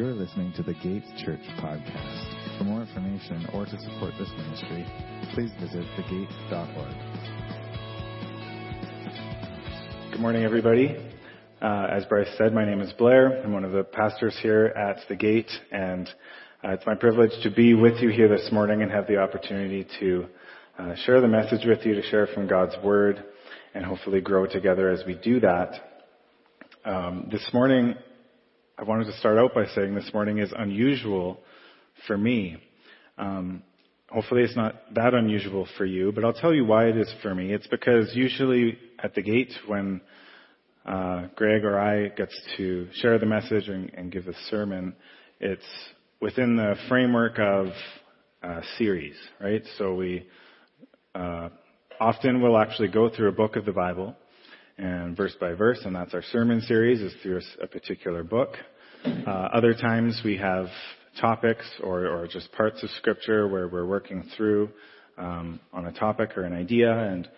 You're listening to the Gates Church podcast. For more information or to support this ministry, please visit thegate.org. Good morning, everybody. Uh, as Bryce said, my name is Blair. I'm one of the pastors here at the Gate, and uh, it's my privilege to be with you here this morning and have the opportunity to uh, share the message with you, to share from God's Word, and hopefully grow together as we do that. Um, this morning, I wanted to start out by saying this morning is unusual for me. Um, hopefully it's not that unusual for you, but I'll tell you why it is for me. It's because usually at the gate when uh, Greg or I gets to share the message and, and give the sermon, it's within the framework of a series, right? So we uh, often will actually go through a book of the Bible and verse by verse, and that's our sermon series is through a particular book. Uh, other times we have topics or, or, just parts of scripture where we're working through um, on a topic or an idea, and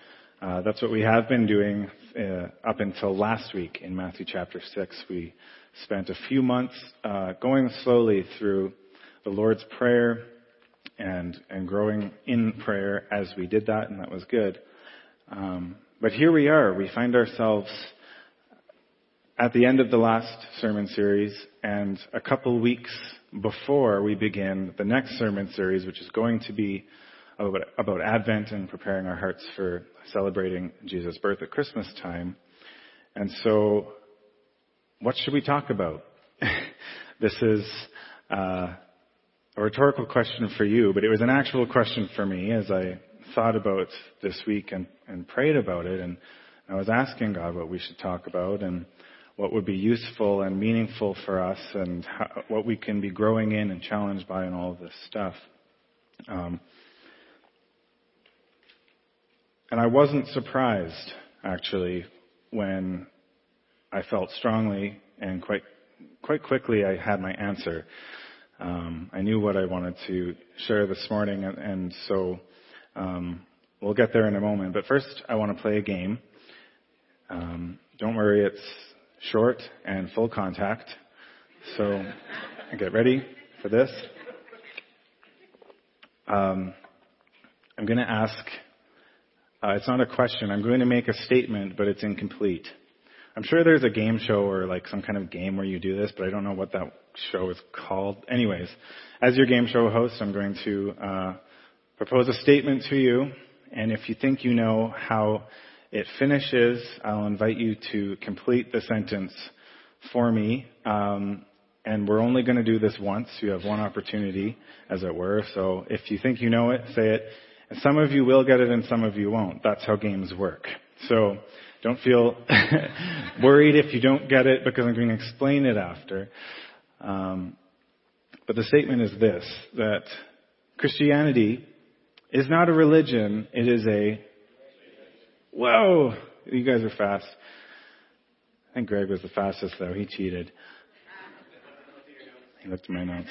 uh, that's what we have been doing uh, up until last week in Matthew chapter six. We spent a few months uh, going slowly through the Lord's prayer and and growing in prayer as we did that, and that was good. Um, but here we are. We find ourselves at the end of the last sermon series and a couple weeks before we begin the next sermon series, which is going to be about, about Advent and preparing our hearts for celebrating Jesus' birth at Christmas time. And so, what should we talk about? this is uh, a rhetorical question for you, but it was an actual question for me as I thought about this week and, and prayed about it. And I was asking God what we should talk about. And what would be useful and meaningful for us and how, what we can be growing in and challenged by and all of this stuff. Um, and I wasn't surprised, actually, when I felt strongly and quite quite quickly I had my answer. Um, I knew what I wanted to share this morning, and, and so um, we'll get there in a moment. But first, I want to play a game. Um, don't worry, it's short and full contact. So get ready for this. Um, I'm going to ask, uh, it's not a question, I'm going to make a statement, but it's incomplete. I'm sure there's a game show or like some kind of game where you do this, but I don't know what that show is called. Anyways, as your game show host, I'm going to uh, propose a statement to you, and if you think you know how it finishes. I'll invite you to complete the sentence for me. Um, and we're only going to do this once. You have one opportunity, as it were. So if you think you know it, say it. And some of you will get it and some of you won't. That's how games work. So don't feel worried if you don't get it because I'm going to explain it after. Um, but the statement is this, that Christianity is not a religion, it is a Whoa! You guys are fast. I think Greg was the fastest though. He cheated. He looked at my notes.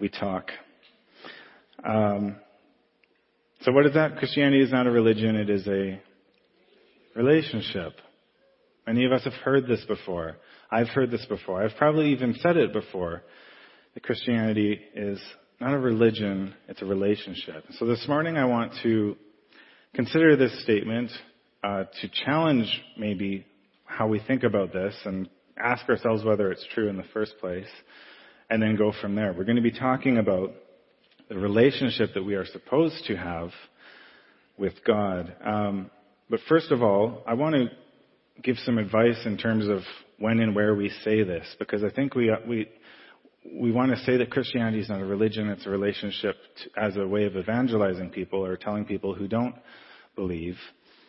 We talk. Um, so what is that? Christianity is not a religion, it is a relationship. Many of us have heard this before. I've heard this before. I've probably even said it before. That Christianity is not a religion, it's a relationship. So this morning I want to consider this statement uh, to challenge maybe how we think about this and ask ourselves whether it's true in the first place, and then go from there. We're going to be talking about the relationship that we are supposed to have with God. Um, but first of all, I want to give some advice in terms of when and where we say this, because I think we we we want to say that Christianity is not a religion; it's a relationship to, as a way of evangelizing people or telling people who don't believe.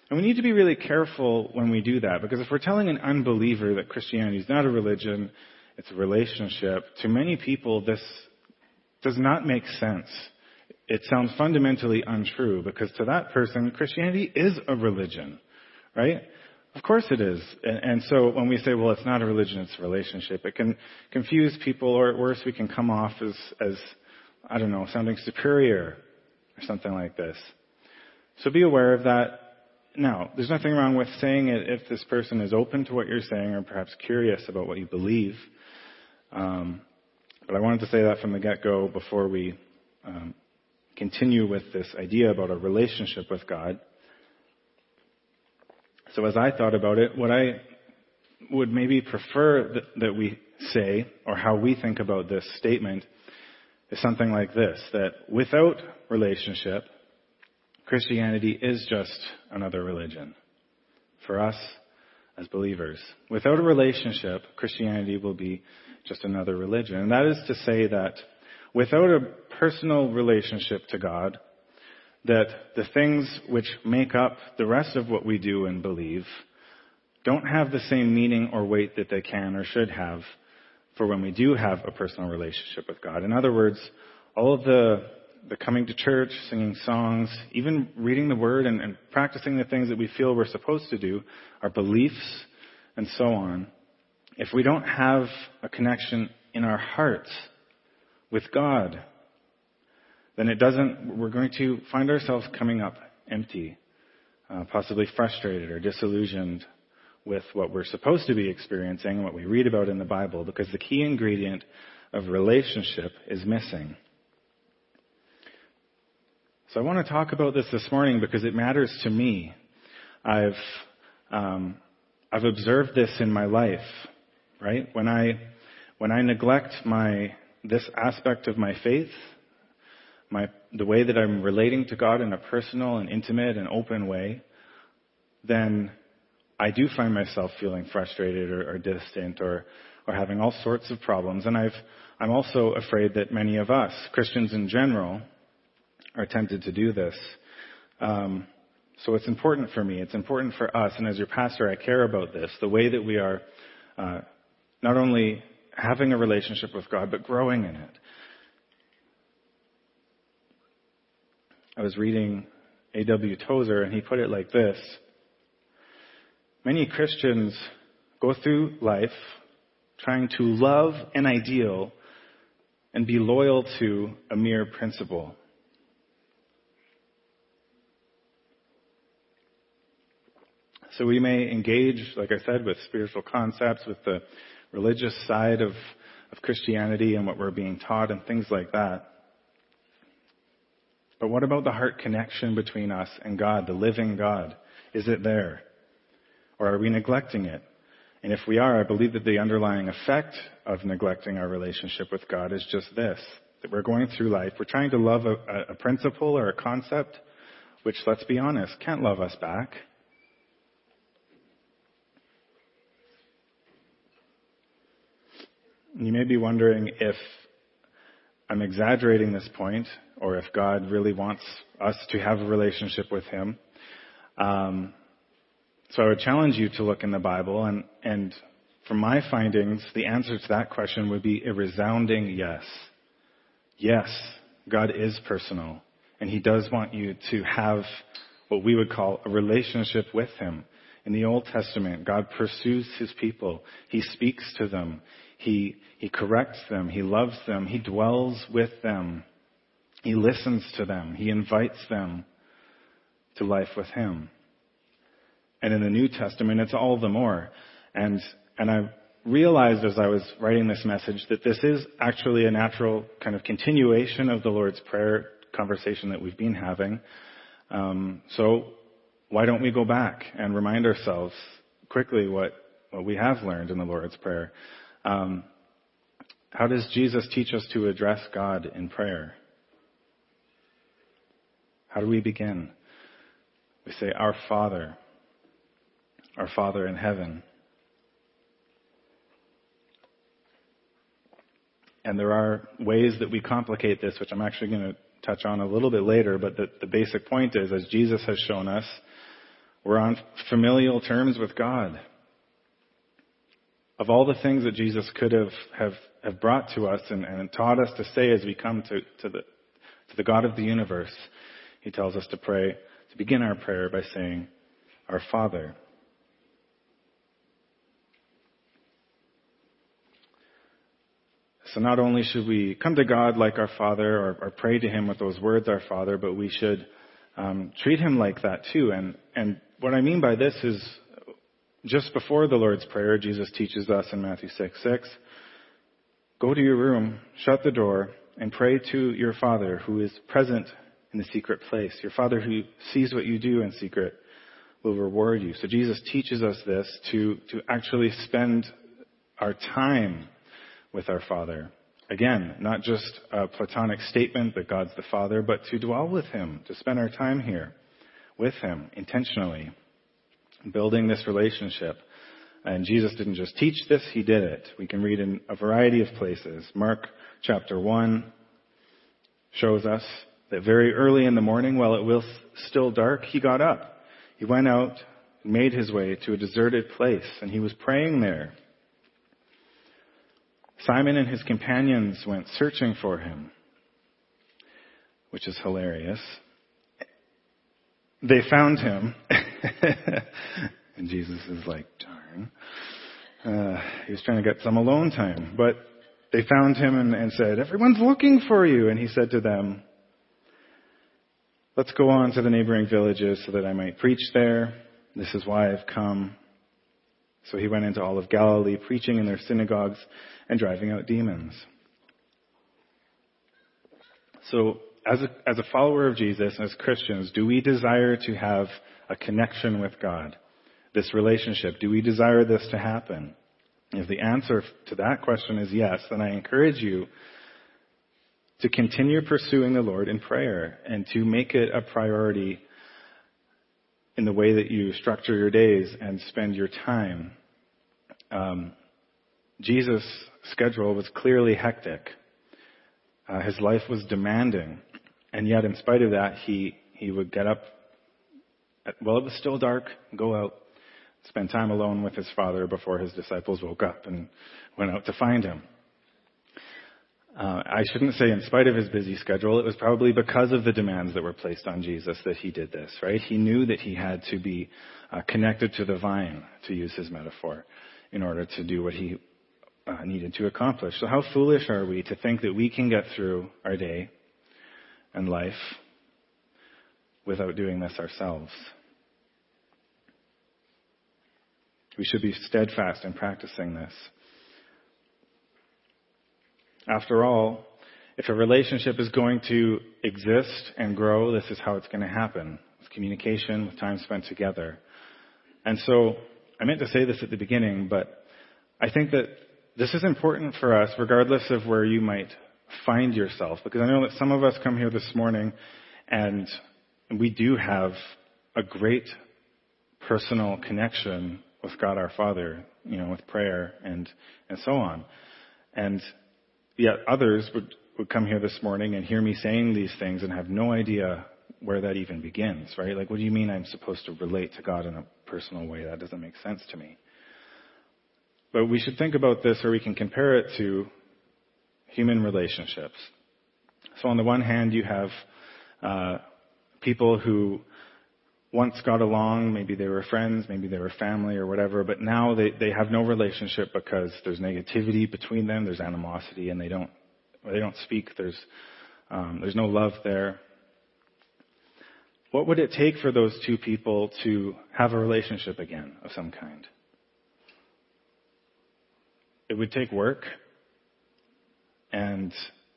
And we need to be really careful when we do that, because if we're telling an unbeliever that Christianity is not a religion, it's a relationship, to many people this does not make sense. It sounds fundamentally untrue, because to that person, Christianity is a religion, right? Of course it is. And, and, so when we say, well, it's not a religion, it's a relationship, it can confuse people, or at worst, we can come off as, as I don't know, sounding superior or something like this. So be aware of that. Now, there's nothing wrong with saying it if this person is open to what you're saying or perhaps curious about what you believe. Um, but I wanted to say that from the get-go before we um, continue with this idea about a relationship with God. So as I thought about it, what I would maybe prefer that, that we say, or how we think about this statement, is something like this, that without relationship, Christianity is just another religion for us as believers. Without a relationship, Christianity will be just another religion. And that is to say that without a personal relationship to God, that the things which make up the rest of what we do and believe don't have the same meaning or weight that they can or should have for when we do have a personal relationship with God. In other words, all of the, the coming to church, singing songs, even reading the Word and, and practicing the things that we feel we're supposed to do, our beliefs, and so on, if we don't have a connection in our hearts with God, then it doesn't, we're going to find ourselves coming up empty, uh, possibly frustrated or disillusioned with what we're supposed to be experiencing, and what we read about in the Bible, because the key ingredient of relationship is missing. So I want to talk about this this morning because it matters to me. I've um, I've observed this in my life, right? When I when I neglect my this aspect of my faith, my the way that I'm relating to God in a personal and intimate and open way, then I do find myself feeling frustrated or, or distant or, or having all sorts of problems. And I've, I'm also afraid that many of us, Christians in general, are tempted to do this. Um, so it's important for me. It's important for us. And as your pastor, I care about this. The way that we are uh, not only having a relationship with God, but growing in it. I was reading A.W. Tozer, and he put it like this Many Christians go through life trying to love an ideal and be loyal to a mere principle. So we may engage, like I said, with spiritual concepts, with the religious side of, of Christianity and what we're being taught and things like that. But what about the heart connection between us and God, the living God? Is it there? Or are we neglecting it? And if we are, I believe that the underlying effect of neglecting our relationship with God is just this that we're going through life, we're trying to love a, a principle or a concept, which, let's be honest, can't love us back. You may be wondering if I'm exaggerating this point, or if God really wants us to have a relationship with Him. Um, so I would challenge you to look in the Bible, and, and from my findings, the answer to that question would be a resounding yes. Yes, God is personal, and He does want you to have what we would call a relationship with Him. In the Old Testament, God pursues His people. He speaks to them. He, he corrects them. He loves them. He dwells with them. He listens to them. He invites them to life with Him. And in the New Testament, it's all the more. And, and I realized as I was writing this message that this is actually a natural kind of continuation of the Lord's Prayer conversation that we've been having. Um, so why don't we go back and remind ourselves quickly what, what we have learned in the Lord's Prayer? Um, how does Jesus teach us to address God in prayer? How do we begin? We say, Our Father our Father in heaven. And there are ways that we complicate this, which I'm actually going to touch on a little bit later, but the, the basic point is, as Jesus has shown us, we're on familial terms with God. Of all the things that Jesus could have, have, have brought to us and, and taught us to say as we come to, to, the, to the God of the universe, He tells us to pray, to begin our prayer by saying, Our Father. So not only should we come to God like our Father or, or pray to Him with those words, our Father, but we should um, treat Him like that too. And, and what I mean by this is just before the Lord's Prayer, Jesus teaches us in Matthew 6 6, Go to your room, shut the door, and pray to your Father who is present in the secret place. Your Father who sees what you do in secret will reward you. So Jesus teaches us this to, to actually spend our time with our Father. Again, not just a platonic statement that God's the Father, but to dwell with Him, to spend our time here with Him intentionally, building this relationship. And Jesus didn't just teach this, He did it. We can read in a variety of places. Mark chapter 1 shows us that very early in the morning, while it was still dark, He got up. He went out, and made His way to a deserted place, and He was praying there. Simon and his companions went searching for him, which is hilarious. They found him, and Jesus is like, darn. Uh, he was trying to get some alone time, but they found him and, and said, everyone's looking for you. And he said to them, let's go on to the neighboring villages so that I might preach there. This is why I've come. So he went into all of Galilee, preaching in their synagogues and driving out demons. So, as a, as a follower of Jesus, as Christians, do we desire to have a connection with God? This relationship? Do we desire this to happen? If the answer to that question is yes, then I encourage you to continue pursuing the Lord in prayer and to make it a priority in the way that you structure your days and spend your time. Um, Jesus' schedule was clearly hectic. Uh, his life was demanding, and yet, in spite of that, he he would get up. Well, it was still dark. Go out, spend time alone with his father before his disciples woke up and went out to find him. Uh, I shouldn't say in spite of his busy schedule. It was probably because of the demands that were placed on Jesus that he did this, right? He knew that he had to be uh, connected to the vine, to use his metaphor, in order to do what he uh, needed to accomplish. So how foolish are we to think that we can get through our day and life without doing this ourselves? We should be steadfast in practicing this. After all, if a relationship is going to exist and grow, this is how it's going to happen. With communication, with time spent together. And so, I meant to say this at the beginning, but I think that this is important for us, regardless of where you might find yourself, because I know that some of us come here this morning and we do have a great personal connection with God our Father, you know, with prayer and, and so on. And yet others would, would come here this morning and hear me saying these things and have no idea where that even begins, right? Like, what do you mean I'm supposed to relate to God in a personal way? That doesn't make sense to me. But we should think about this or we can compare it to human relationships. So on the one hand, you have uh, people who once got along, maybe they were friends, maybe they were family or whatever, but now they, they have no relationship because there's negativity between them, there's animosity, and they don't they don't speak. There's um, there's no love there. What would it take for those two people to have a relationship again of some kind? it would take work and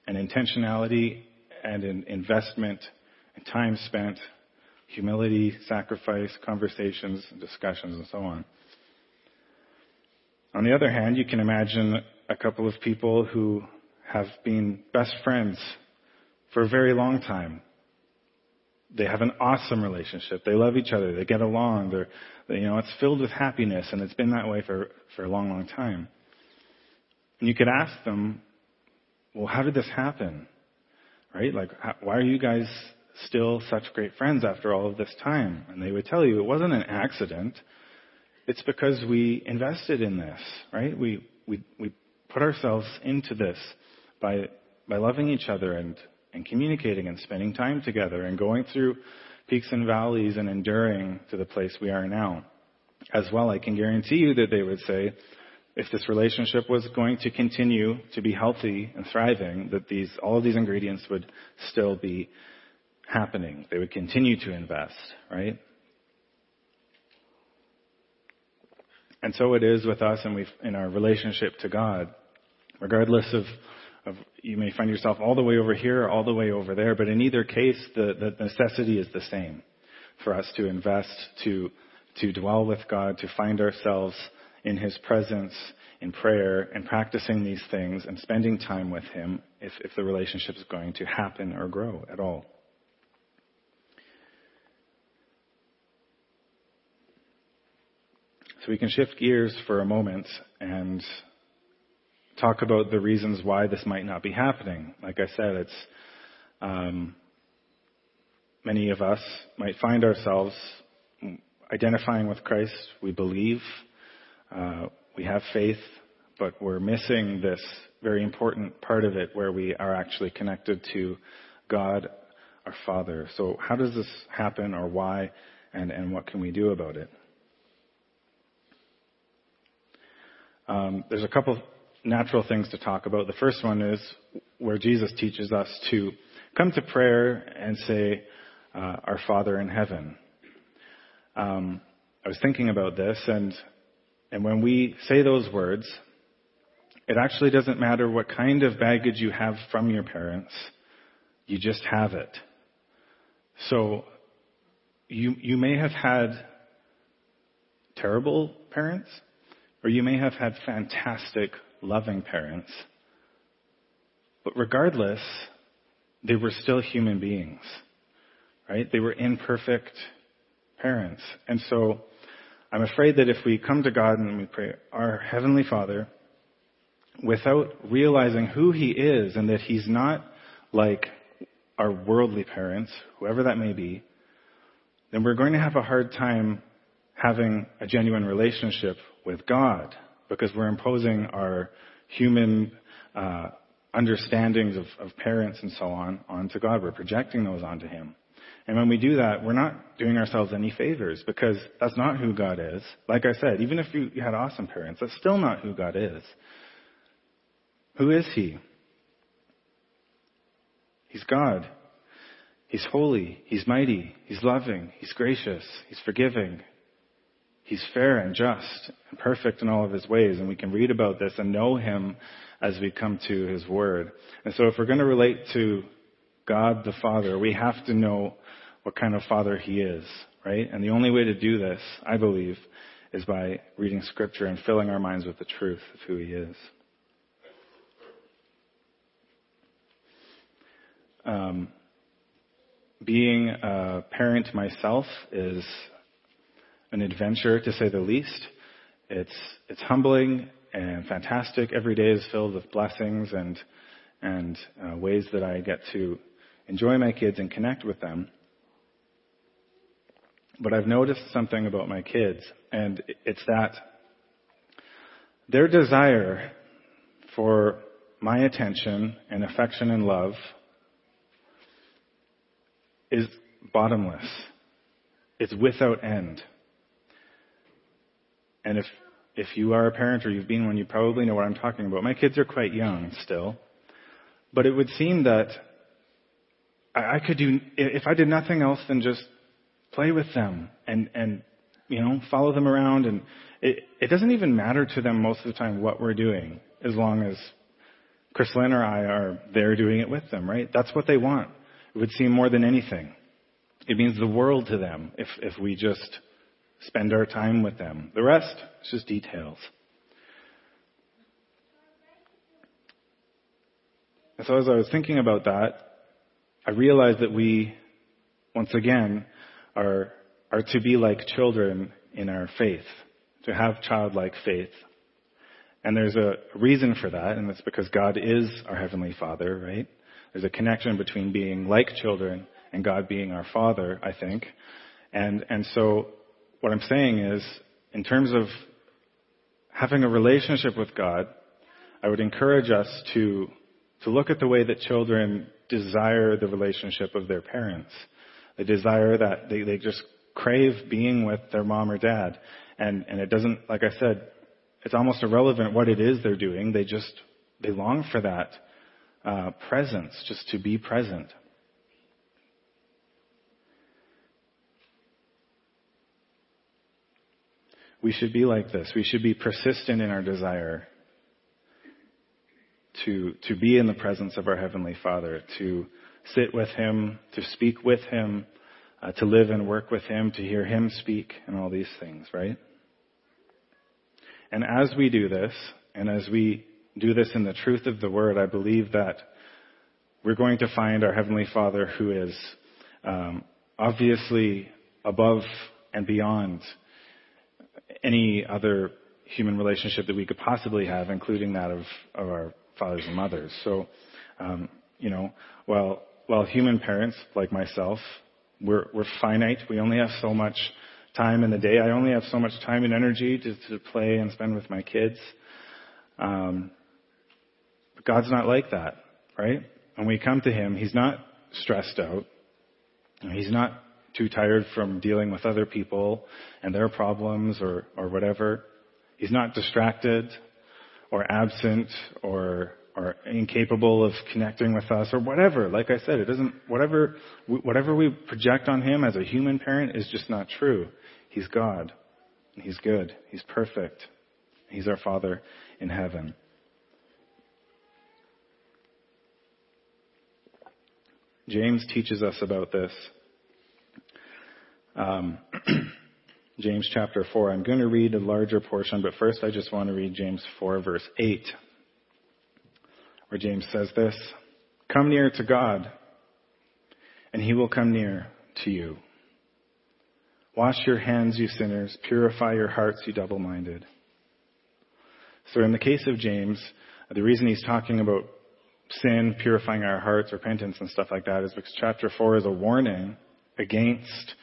an intentionality and an investment and time spent, humility, sacrifice, conversations, discussions, and so on. On the other hand, you can imagine a couple of people who have been best friends for a very long time. They have an awesome relationship. They love each other. They get along. They're, they, you know, it's filled with happiness, and it's been that way for, for a long, long time. And you could ask them, well, how did this happen? Right? Like, why are you guys still such great friends after all of this time? And they would tell you it wasn't an accident. It's because we invested in this, right? We, we, we put ourselves into this by, by loving each other and, and communicating and spending time together and going through peaks and valleys and enduring to the place we are now. As well, I can guarantee you that they would say, if this relationship was going to continue to be healthy and thriving, that these, all of these ingredients would still be happening. They would continue to invest, right? And so it is with us and we in our relationship to God. Regardless of, of you may find yourself all the way over here or all the way over there, but in either case, the, the necessity is the same for us to invest, to, to dwell with God, to find ourselves in His presence, in prayer, and practicing these things and spending time with Him if, if the relationship is going to happen or grow at all. So we can shift gears for a moment and talk about the reasons why this might not be happening. Like I said, it's um, many of us might find ourselves identifying with Christ. We believe, uh, we have faith, but we're missing this very important part of it where we are actually connected to God, our Father. So, how does this happen, or why, and, and what can we do about it? Um, there's a couple natural things to talk about. The first one is where Jesus teaches us to come to prayer and say, uh, Our Father in heaven. Um, I was thinking about this, and and when we say those words, it actually doesn't matter what kind of baggage you have from your parents. You just have it. So you you may have had terrible parents, or you may have had fantastic loving parents. But regardless, they were still human beings, right? They were imperfect parents. And so I'm afraid that if we come to God and we pray, Our Heavenly Father, without realizing who He is and that He's not like our worldly parents, whoever that may be, then we're going to have a hard time having a genuine relationship with God because we're imposing our human uh, understandings of, of parents and so on onto God. We're projecting those onto Him. And when we do that, we're not doing ourselves any favors because that's not who God is. Like I said, even if you had awesome parents, that's still not who God is. Who is He? He's God. He's holy. He's mighty. He's loving. He's gracious. He's forgiving. He's fair and just and perfect in all of his ways. And we can read about this and know him as we come to his word. And so if we're going to relate to God the Father, we have to know what kind of Father he is, right? And the only way to do this, I believe, is by reading scripture and filling our minds with the truth of who he is. Um, being a parent myself is an adventure to say the least. It's it's humbling and fantastic. Every day is filled with blessings and and uh, ways that I get to enjoy my kids and connect with them. But I've noticed something about my kids, and it's that their desire for my attention and affection and love is bottomless. It's without end. And if, if you are a parent or you've been one, you probably know what I'm talking about. My kids are quite young still. But it would seem that I, could do, if I did nothing else than just play with them and, and, you know, follow them around and it, it doesn't even matter to them most of the time what we're doing as long as Chris Lynn or I are there doing it with them, right? That's what they want. It would seem more than anything. It means the world to them if, if we just spend our time with them. The rest is just details. And so as I was thinking about that, I realize that we, once again, are, are to be like children in our faith, to have childlike faith. And there's a reason for that, and it's because God is our Heavenly Father, right? There's a connection between being like children and God being our Father, I think. And, and so what I'm saying is, in terms of having a relationship with God, I would encourage us to, to look at the way that children desire the relationship of their parents. They desire that, they, they just crave being with their mom or dad. And, and it doesn't, like I said, it's almost irrelevant what it is they're doing. They just, they long for that uh, presence, just to be present. We should be like this. We should be persistent in our desire. To, to be in the presence of our Heavenly Father, to sit with Him, to speak with Him, uh, to live and work with Him, to hear Him speak, and all these things, right? And as we do this, and as we do this in the truth of the Word, I believe that we're going to find our Heavenly Father who is um, obviously above and beyond any other human relationship that we could possibly have, including that of, of our fathers and mothers. So, um, you know, while while human parents like myself, we're we're finite. We only have so much time in the day. I only have so much time and energy to, to play and spend with my kids. Um, but God's not like that, right? When we come to Him, He's not stressed out. He's not too tired from dealing with other people and their problems or, or whatever. He's not distracted or absent or or incapable of connecting with us or whatever. Like I said, it doesn't whatever whatever we project on him as a human parent is just not true. He's God. He's good. He's perfect. He's our Father in heaven. James teaches us about this. Um, James chapter 4. I'm going to read a larger portion, but first I just want to read James 4, verse 8, where James says this Come near to God, and he will come near to you. Wash your hands, you sinners. Purify your hearts, you double minded. So, in the case of James, the reason he's talking about sin, purifying our hearts, repentance, and stuff like that is because chapter 4 is a warning against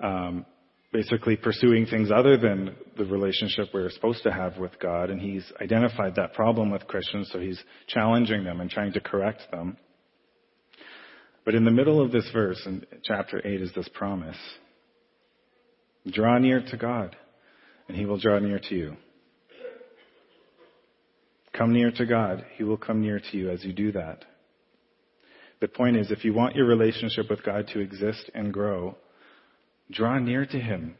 um, basically pursuing things other than the relationship we're supposed to have with God, and he's identified that problem with Christians, so he's challenging them and trying to correct them. But in the middle of this verse, in chapter 8, is this promise Draw near to God, and he will draw near to you. Come near to God, he will come near to you as you do that. The point is, if you want your relationship with God to exist and grow, Draw near to Him.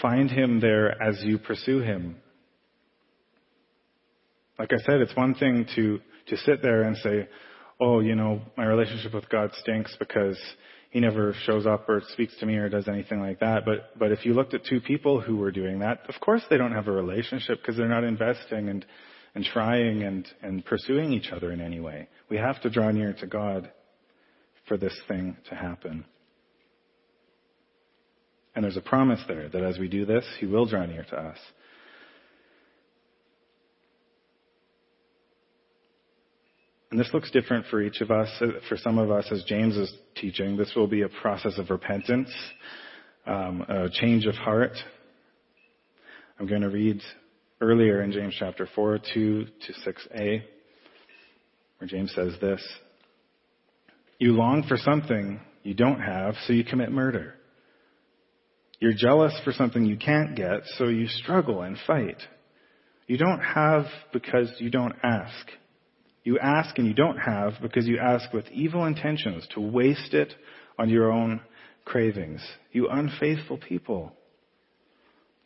Find Him there as you pursue Him. Like I said, it's one thing to, to sit there and say, oh, you know, my relationship with God stinks because He never shows up or speaks to me or does anything like that. But, but if you looked at two people who were doing that, of course they don't have a relationship because they're not investing and, and trying and, and pursuing each other in any way. We have to draw near to God for this thing to happen. And there's a promise there that as we do this, He will draw near to us. And this looks different for each of us. For some of us, as James is teaching, this will be a process of repentance, um, a change of heart. I'm going to read earlier in James chapter 4, 2 to 6a, where James says this You long for something you don't have, so you commit murder. You're jealous for something you can't get, so you struggle and fight. You don't have because you don't ask. You ask and you don't have because you ask with evil intentions to waste it on your own cravings. You unfaithful people.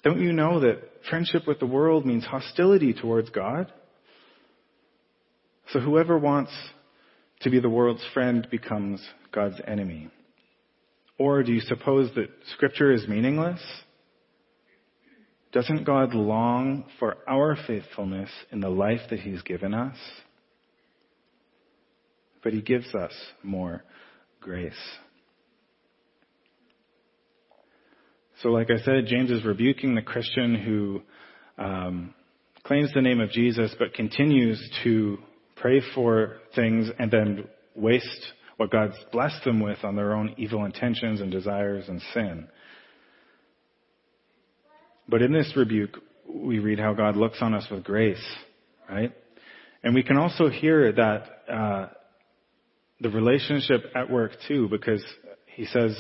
Don't you know that friendship with the world means hostility towards God? So whoever wants to be the world's friend becomes God's enemy. Or do you suppose that Scripture is meaningless? Doesn't God long for our faithfulness in the life that He's given us? But He gives us more grace. So, like I said, James is rebuking the Christian who um, claims the name of Jesus but continues to pray for things and then waste what God's blessed them with on their own evil intentions and desires and sin. But in this rebuke, we read how God looks on us with grace, right? And we can also hear that uh, the relationship at work too, because he says,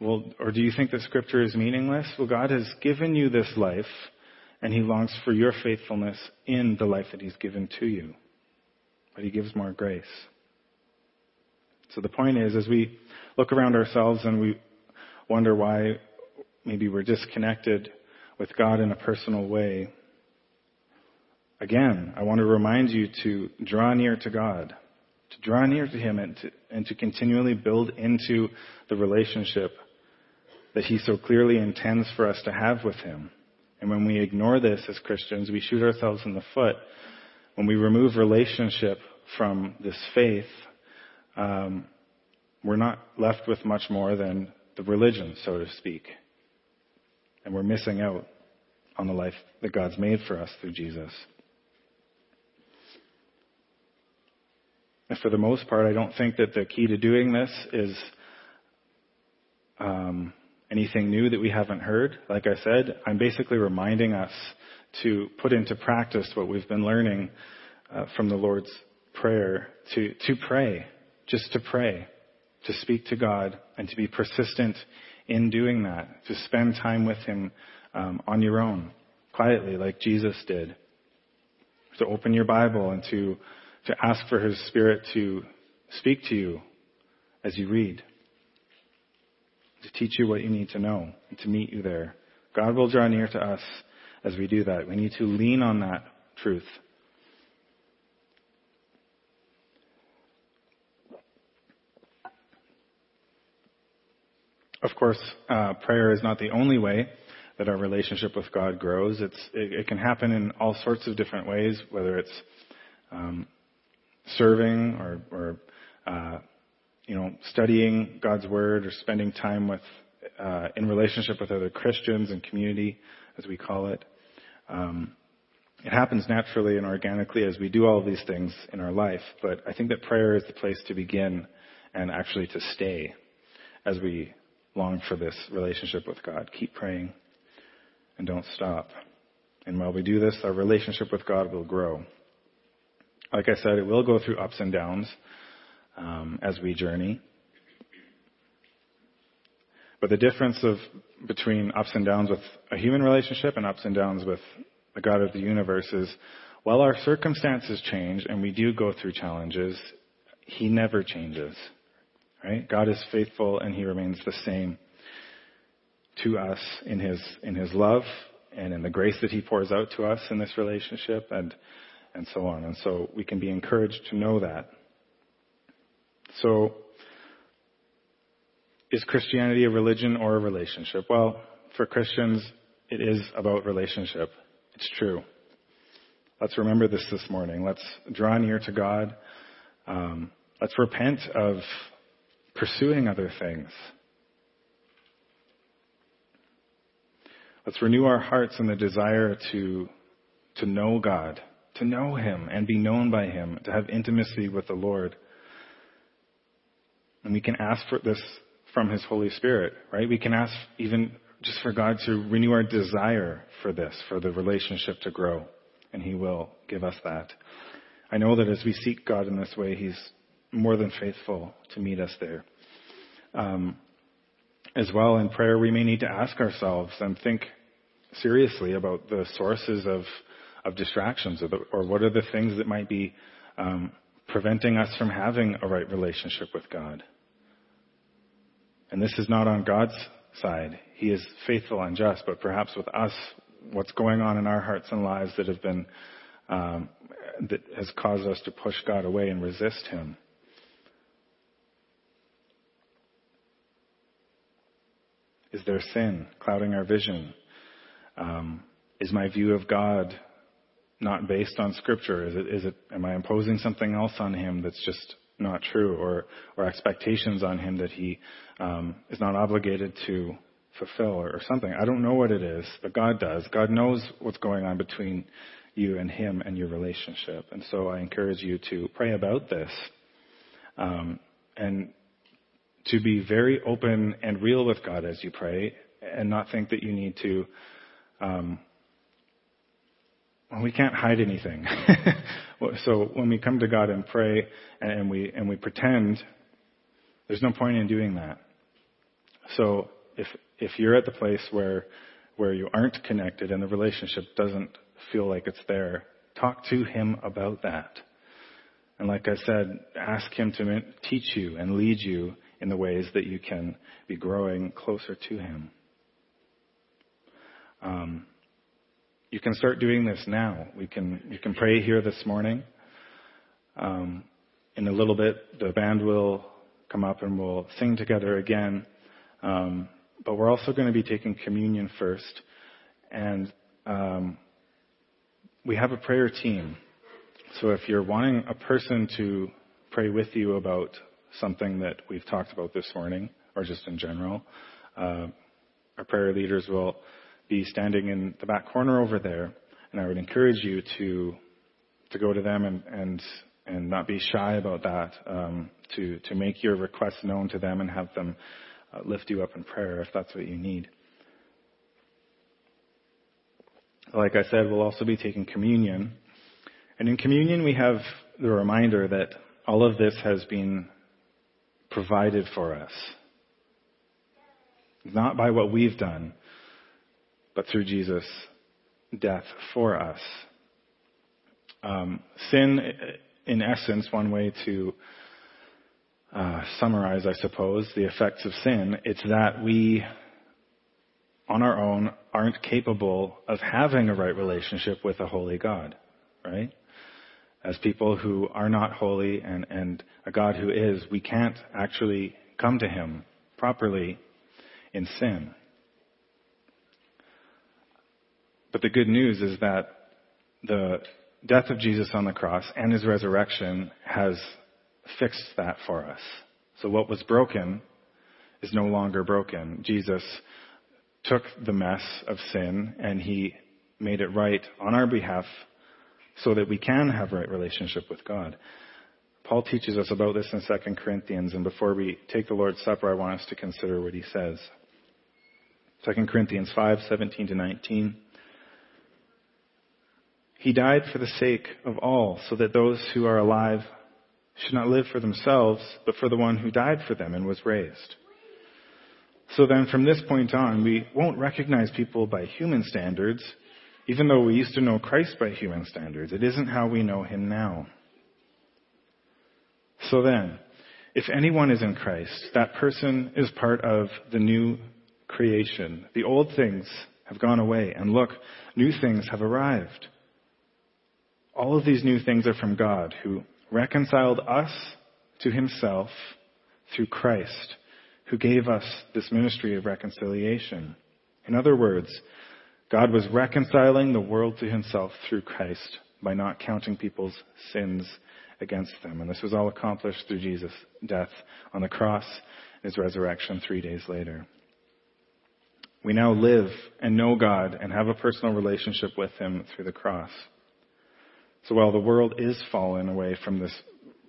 well, or do you think that scripture is meaningless? Well, God has given you this life, and he longs for your faithfulness in the life that he's given to you. But he gives more grace. So the point is, as we look around ourselves and we wonder why maybe we're disconnected with God in a personal way, again, I want to remind you to draw near to God, to draw near to Him and to, and to continually build into the relationship that He so clearly intends for us to have with Him. And when we ignore this as Christians, we shoot ourselves in the foot. When we remove relationship from this faith, um, we're not left with much more than the religion, so to speak. And we're missing out on the life that God's made for us through Jesus. And for the most part, I don't think that the key to doing this is um, anything new that we haven't heard. Like I said, I'm basically reminding us to put into practice what we've been learning uh, from the Lord's Prayer to, to pray, just to pray, to speak to God, and to be persistent in doing that, to spend time with Him um, on your own, quietly, like Jesus did, to open your Bible and to to ask for His Spirit to speak to you as you read, to teach you what you need to know, and to meet you there. God will draw near to us as we do that. We need to lean on that truth. Of course, uh, prayer is not the only way that our relationship with God grows. It, it, can happen in all sorts of different ways, whether it's um, serving or, or uh, you know, studying God's Word or spending time with, uh, in relationship with other Christians and community, as we call it. Um, it happens naturally and organically as we do all of these things in our life, but I think that prayer is the place to begin and actually to stay as we long for this relationship with God. Keep praying and don't stop. And while we do this, our relationship with God will grow. Like I said, it will go through ups and downs um, as we journey. But the difference of between ups and downs with a human relationship and ups and downs with the God of the universe is while our circumstances change and we do go through challenges, He never changes. Right? God is faithful and He remains the same to us in His in His love and in the grace that He pours out to us in this relationship and and so on. And so we can be encouraged to know that. So, is Christianity a religion or a relationship? Well, for Christians, it is about relationship. It's true. Let's remember this this morning. Let's draw near to God. Um, let's repent of pursuing other things. Let's renew our hearts in the desire to, to know God to know Him and be known by Him, to have intimacy with the Lord. And we can ask for this from His Holy Spirit, right? We can ask even just for God to renew our desire for this, for the relationship to grow, and He will give us that. I know that as we seek God in this way, He's more than faithful to meet us there. Um, as well, in prayer, we may need to ask ourselves and think seriously about the sources of of distractions, or, the, or what are the things that might be um, preventing us from having a right relationship with God. And this is not on God's side. He is faithful and just, but perhaps with us, what's going on in our hearts and lives that have been um, that has caused us to push God away and resist Him. Is there sin clouding our vision? Um, is my view of God not based on scripture? Is it, is it, am I imposing something else on him that's just not true or, or expectations on him that he um, is not obligated to fulfill or, or something? I don't know what it is, but God does. God knows what's going on between you and him and your relationship. And so I encourage you to pray about this um, and to be very open and real with God as you pray and not think that you need to um, we can't hide anything. so when we come to God and pray and we and we pretend, there's no point in doing that. So if if you're at the place where where you aren't connected and the relationship doesn't feel like it's there, talk to him about that. And like I said, ask him to teach you and lead you in the ways that you can be growing closer to him. Um, you can start doing this now. We can, you can pray here this morning. Um, in a little bit, the band will come up and we'll sing together again. Um, but we're also going to be taking communion first. And um, we have a prayer team. So if you're wanting a person to pray with you about something that we've talked about this morning, or just in general, uh, our prayer leaders will be standing in the back corner over there, and I would encourage you to to go to them and and and not be shy about that. Um, to to make your requests known to them and have them uh, lift you up in prayer if that's what you need. Like I said, we'll also be taking communion, and in communion we have the reminder that all of this has been provided for us. Not by what we've done, but through Jesus' death for us. Um, sin, in essence, one way to uh, summarize, I suppose, the effects of sin, it's that we, on our own, aren't capable of having a right relationship with a holy God, right? As people who are not holy and, and a God who is, we can't actually come to Him properly in sin. But the good news is that the death of Jesus on the cross and his resurrection has fixed that for us. So what was broken is no longer broken. Jesus took the mess of sin and he made it right on our behalf so that we can have right relationship with God. Paul teaches us about this in 2 Corinthians, and before we take the Lord's Supper, I want us to consider what he says. 2 Corinthians 5, 17 to 19. He died for the sake of all, so that those who are alive should not live for themselves, but for the one who died for them and was raised. So then from this point on, we won't recognize people by human standards, even though we used to know Christ by human standards. It isn't how we know him now. So then, if anyone is in Christ, that person is part of the new creation. The old things have gone away, and look, new things have arrived. All of these new things are from God who reconciled us to himself through Christ, who gave us this ministry of reconciliation. In other words, God was reconciling the world to himself through Christ by not counting people's sins against them. And this was all accomplished through Jesus' death on the cross and his resurrection three days later. We now live and know God and have a personal relationship with him through the cross. So while the world is fallen away from this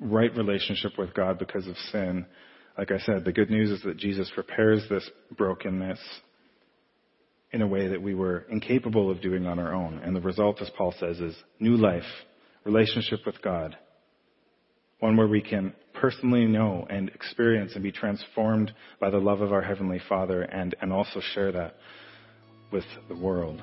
right relationship with God because of sin, like I said, the good news is that Jesus repairs this brokenness in a way that we were incapable of doing on our own. And the result, as Paul says, is new life, relationship with God. One where we can personally know and experience and be transformed by the love of our Heavenly Father and, and also share that with the world.